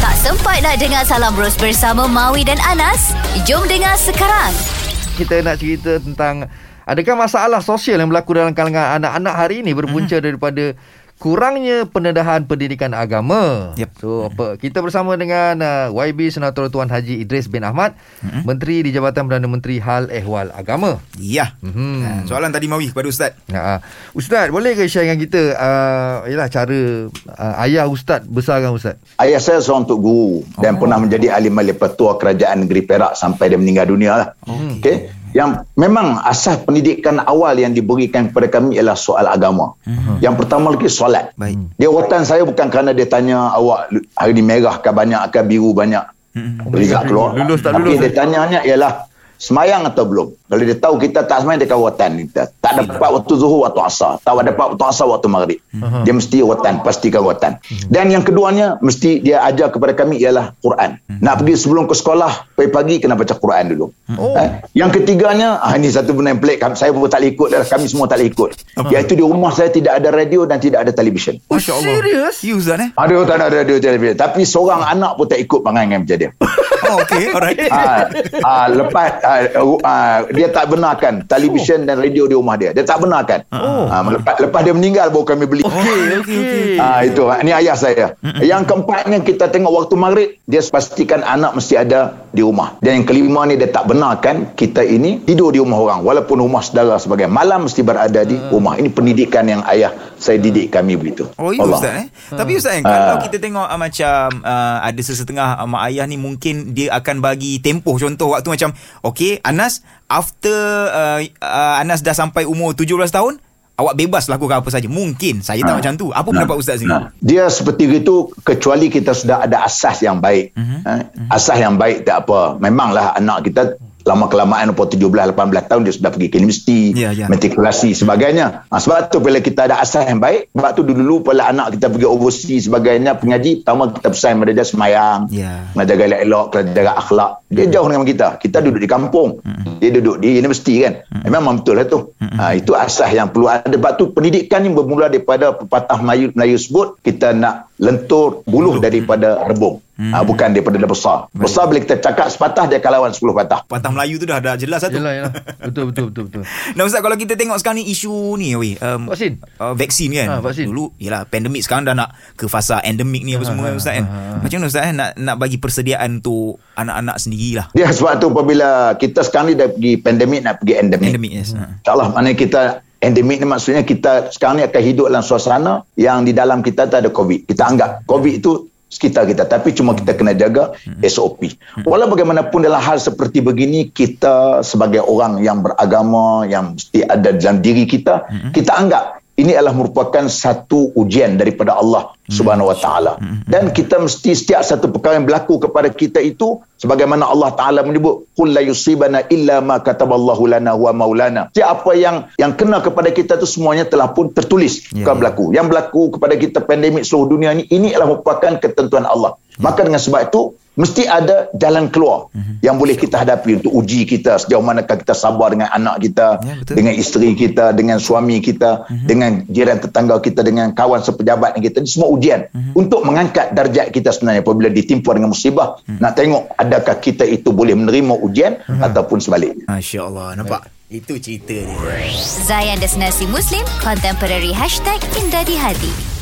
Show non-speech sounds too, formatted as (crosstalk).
Tak sempat nak dengar Salam Bros bersama Maui dan Anas? Jom dengar sekarang. kita nak cerita tentang adakah masalah sosial yang berlaku dalam kalangan anak-anak hari ini berpunca daripada kurangnya pendedahan pendidikan agama. Yep. So apa kita bersama dengan uh, YB Senator Tuan Haji Idris bin Ahmad, mm-hmm. Menteri di Jabatan Perdana Menteri Hal Ehwal Agama. Ya. Mhm. Ha, soalan tadi Mawi kepada Ustaz. Ha, Ustaz, boleh ke share dengan kita uh, yalah cara uh, ayah ustaz besarkan ustaz? Ayah saya seorang tok guru dan pernah menjadi alim alim petua kerajaan negeri Perak sampai dia meninggal dunia lah. Okey. Yang memang asas pendidikan awal yang diberikan kepada kami ialah soal agama. Yang pertama lagi solat. Baik. Dia rotan saya bukan kerana dia tanya awak hari ni merah ke banyak ke biru banyak. Keluar. Lulus tak Tapi lulus, dia tanyanya ialah semayang atau belum. Kalau dia tahu kita tak semayang, dia akan rotan kita. Tak dapat waktu zuhur, waktu asar. Tak dapat waktu asar, waktu maghrib. Dia mesti rotan, pastikan rotan. Dan yang keduanya, mesti dia ajar kepada kami ialah Quran. Nak pergi sebelum ke sekolah, pagi-pagi kena baca Quran dulu. Oh. Eh, Yang ketiganya, ah, ini satu benda yang pelik. Kami- Saya pun tak boleh ikut. dah. Kami semua tak boleh ikut. Iaitu di rumah saya tidak ada radio dan tidak ada televisyen. Oh, serius? You Ustaz eh? Ada tak ada radio televisyen. Tapi seorang anak pun tak ikut perangai macam dia. (laughs) Oh, okay. Alright. ah, ah, lepas ah, ah, dia tak benarkan televisyen dan radio di rumah dia. Dia tak benarkan. Oh. Ah, lepas, lepas dia meninggal baru kami beli. Okey, okey. Ah itu ini ayah saya. Yang keempatnya kita tengok waktu maghrib dia pastikan anak mesti ada di rumah. Dan yang kelima ni dia tak benarkan kita ini tidur di rumah orang walaupun rumah saudara sebagai malam mesti berada di rumah. Ini pendidikan yang ayah saya didik kami begitu. Oh ya Allah. Ustaz eh. Tapi Ustaz eh, kalau kita tengok uh, macam uh, ada sesetengah uh, mak ayah ni mungkin dia akan bagi tempoh contoh waktu macam okey Anas after uh, uh, Anas dah sampai umur 17 tahun awak bebas lakukan apa saja. Mungkin saya tak Ha. macam tu. Apa pendapat Ustaz ni? Nah, dia seperti itu kecuali kita sudah ada asas yang baik. Mhm. Eh, asas yang baik tak apa. Memanglah anak kita lama kelamaan umur 17 18 tahun dia sudah pergi ke universiti, Ya, ya. matrikulasi sebagainya. Ha, sebab tu bila kita ada asas yang baik, sebab tu dulu bila anak kita pergi overseas sebagainya pengaji pertama kita pesan pada dia semayang, Ya. kena jaga elok-elok, kena jaga akhlak. Dia jauh dengan kita. Kita duduk di kampung. Dia duduk di universiti kan. Memang betul lah tu. Ha, itu asas yang perlu ada. Sebab tu pendidikan ni bermula daripada pepatah Melayu, Melayu sebut kita nak lentur buluh daripada rebung. Ha, bukan daripada dia besar. Besar bila kita cakap sepatah dia akan lawan 10 patah. Patah Melayu tu dah dah jelas lah tu. Yalah, yalah. Betul, betul, betul, betul. (laughs) Nah Ustaz kalau kita tengok sekarang ni isu ni weh um, Vaksin. uh, Vaksin kan Ha, vaksin. Dulu Yelah pandemik Sekarang dah nak Ke fasa endemik ni apa semua kan Ustaz kan Macam mana Ustaz kan nak, nak bagi persediaan tu Anak-anak sendirilah Dia sebab tu apabila kita sekarang ni dah pergi pandemik nak pergi endemik. Endemik yes ha. InsyaAllah mana kita endemik ni maksudnya kita sekarang ni akan hidup dalam suasana yang di dalam kita tu ada COVID. Kita anggap COVID itu sekitar kita tapi cuma kita kena jaga SOP. Walau bagaimanapun dalam hal seperti begini kita sebagai orang yang beragama yang mesti ada dalam diri kita kita anggap ini adalah merupakan satu ujian daripada Allah Subhanahu Wa Taala. Dan kita mesti setiap satu perkara yang berlaku kepada kita itu sebagaimana Allah Taala menyebut qul la yusibana illa ma kataballahu lana wa maulana. Setiap apa yang yang kena kepada kita itu semuanya telah pun tertulis Ya, bukan ya. berlaku. Yang berlaku kepada kita pandemik seluruh dunia ini ini adalah merupakan ketentuan Allah. Maka dengan sebab itu mesti ada jalan keluar Mhm. yang boleh kita hadapi untuk uji kita sejauh manakah kita sabar dengan anak kita, Ya, betul. dengan isteri kita, dengan suami kita, Mhm. dengan jiran tetangga kita, dengan kawan sepejabat kita. Ini semua ujian Mhm. untuk mengangkat darjat kita sebenarnya apabila ditimpa dengan musibah. Mhm. Nak tengok adakah kita itu boleh menerima ujian ataupun sebaliknya. Masya Allah Nampak Itu cerita dia Zayan Destinasi Muslim Contemporary Hashtag Indah di Hati